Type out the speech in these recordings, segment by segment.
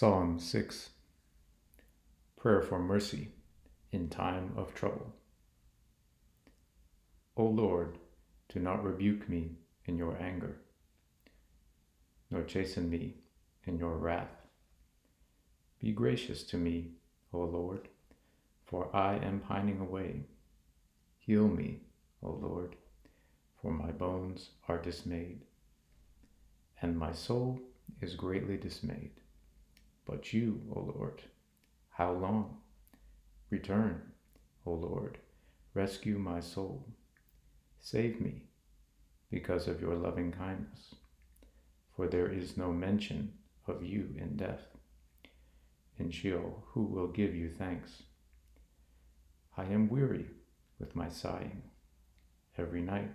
Psalm 6 Prayer for Mercy in Time of Trouble. O Lord, do not rebuke me in your anger, nor chasten me in your wrath. Be gracious to me, O Lord, for I am pining away. Heal me, O Lord, for my bones are dismayed, and my soul is greatly dismayed. But you, O Lord, how long? Return, O Lord, rescue my soul. Save me because of your loving kindness, for there is no mention of you in death. In Sheol, who will give you thanks? I am weary with my sighing. Every night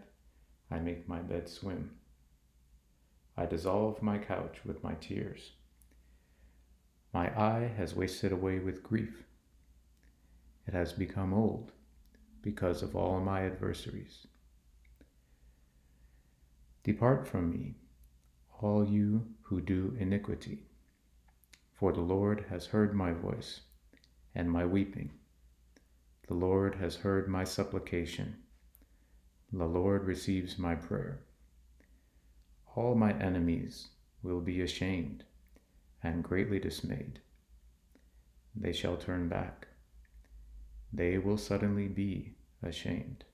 I make my bed swim. I dissolve my couch with my tears. My eye has wasted away with grief. It has become old because of all my adversaries. Depart from me, all you who do iniquity, for the Lord has heard my voice and my weeping. The Lord has heard my supplication. The Lord receives my prayer. All my enemies will be ashamed and greatly dismayed. They shall turn back. They will suddenly be ashamed.